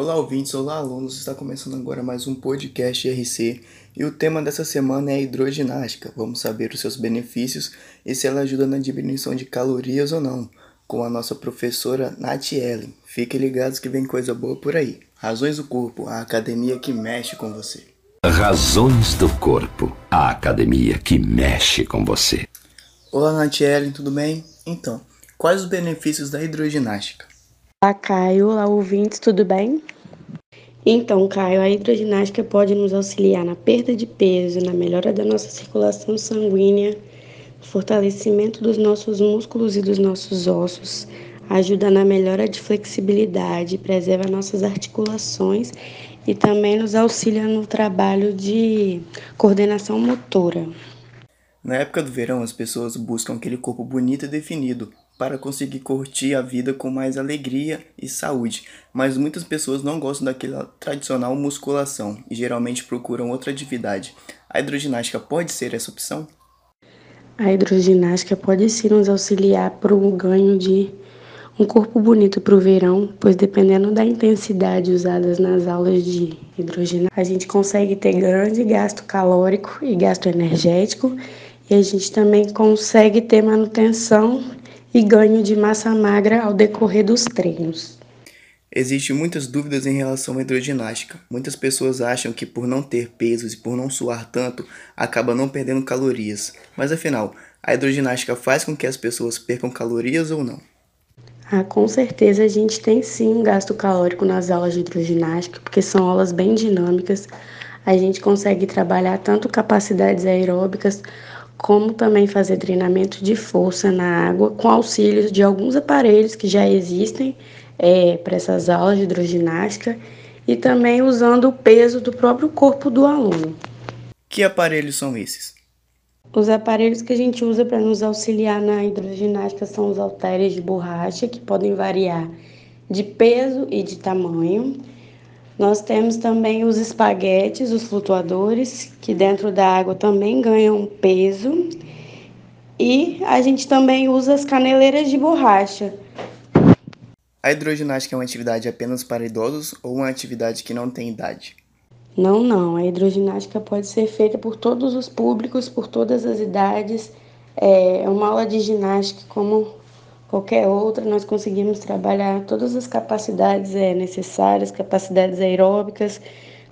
Olá, ouvintes, olá, alunos. Está começando agora mais um podcast RC e o tema dessa semana é a hidroginástica. Vamos saber os seus benefícios e se ela ajuda na diminuição de calorias ou não, com a nossa professora Nath Ellen. Fiquem ligados que vem coisa boa por aí. Razões do Corpo, a academia que mexe com você. Razões do Corpo, a academia que mexe com você. Olá, Nath Ellen, tudo bem? Então, quais os benefícios da hidroginástica? Olá, Caio. Olá, ouvintes, tudo bem? Então, Caio, a hidroginástica pode nos auxiliar na perda de peso, na melhora da nossa circulação sanguínea, fortalecimento dos nossos músculos e dos nossos ossos, ajuda na melhora de flexibilidade, preserva nossas articulações e também nos auxilia no trabalho de coordenação motora. Na época do verão, as pessoas buscam aquele corpo bonito e definido, para conseguir curtir a vida com mais alegria e saúde, mas muitas pessoas não gostam daquela tradicional musculação e geralmente procuram outra atividade. A hidroginástica pode ser essa opção? A hidroginástica pode sim nos auxiliar para o ganho de um corpo bonito para o verão, pois dependendo da intensidade usada nas aulas de hidroginástica, a gente consegue ter grande gasto calórico e gasto energético e a gente também consegue ter manutenção e ganho de massa magra ao decorrer dos treinos. Existem muitas dúvidas em relação à hidroginástica. Muitas pessoas acham que por não ter pesos e por não suar tanto, acaba não perdendo calorias. Mas afinal, a hidroginástica faz com que as pessoas percam calorias ou não? Ah, com certeza a gente tem sim um gasto calórico nas aulas de hidroginástica, porque são aulas bem dinâmicas. A gente consegue trabalhar tanto capacidades aeróbicas como também fazer treinamento de força na água com auxílio de alguns aparelhos que já existem é, para essas aulas de hidroginástica e também usando o peso do próprio corpo do aluno. Que aparelhos são esses? Os aparelhos que a gente usa para nos auxiliar na hidroginástica são os halteres de borracha, que podem variar de peso e de tamanho. Nós temos também os espaguetes, os flutuadores, que dentro da água também ganham peso. E a gente também usa as caneleiras de borracha. A hidroginástica é uma atividade apenas para idosos ou uma atividade que não tem idade? Não, não. A hidroginástica pode ser feita por todos os públicos, por todas as idades. É uma aula de ginástica como qualquer outra, nós conseguimos trabalhar todas as capacidades é, necessárias, capacidades aeróbicas,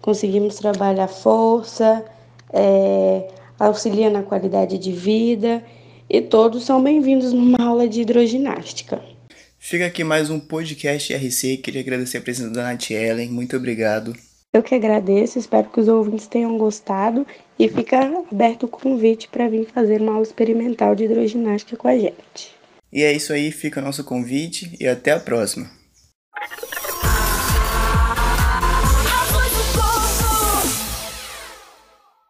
conseguimos trabalhar força, é, auxilia na qualidade de vida e todos são bem-vindos numa aula de hidroginástica. Fica aqui mais um podcast RC. Queria agradecer a presença da Nath Ellen. Muito obrigado. Eu que agradeço, espero que os ouvintes tenham gostado e fica aberto o convite para vir fazer uma aula experimental de hidroginástica com a gente. E é isso aí, fica o nosso convite e até a próxima.